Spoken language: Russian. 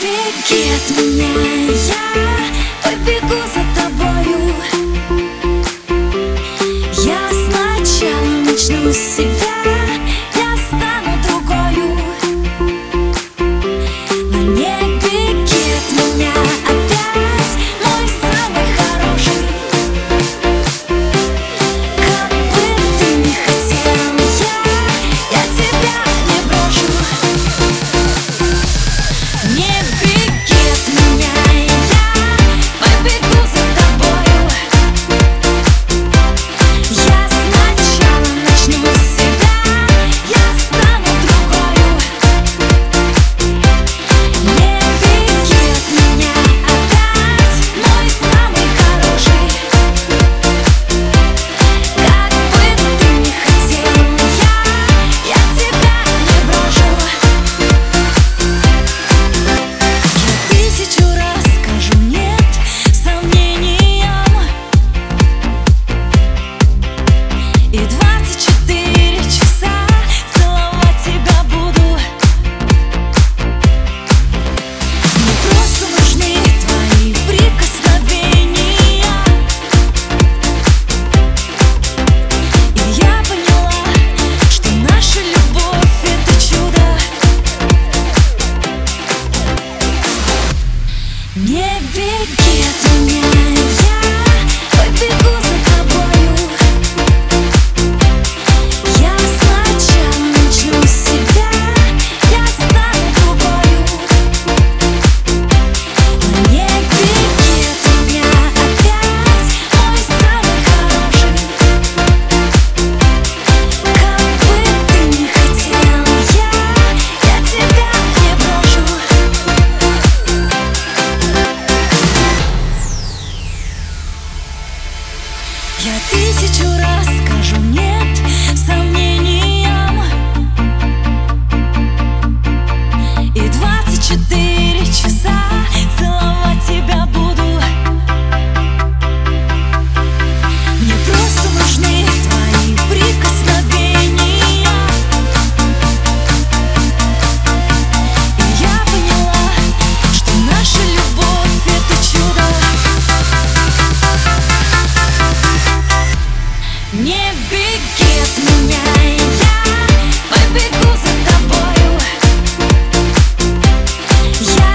Беги от меня, я побегу за тобою расскажу, нет сомнений. Не я побегу за тобою. Я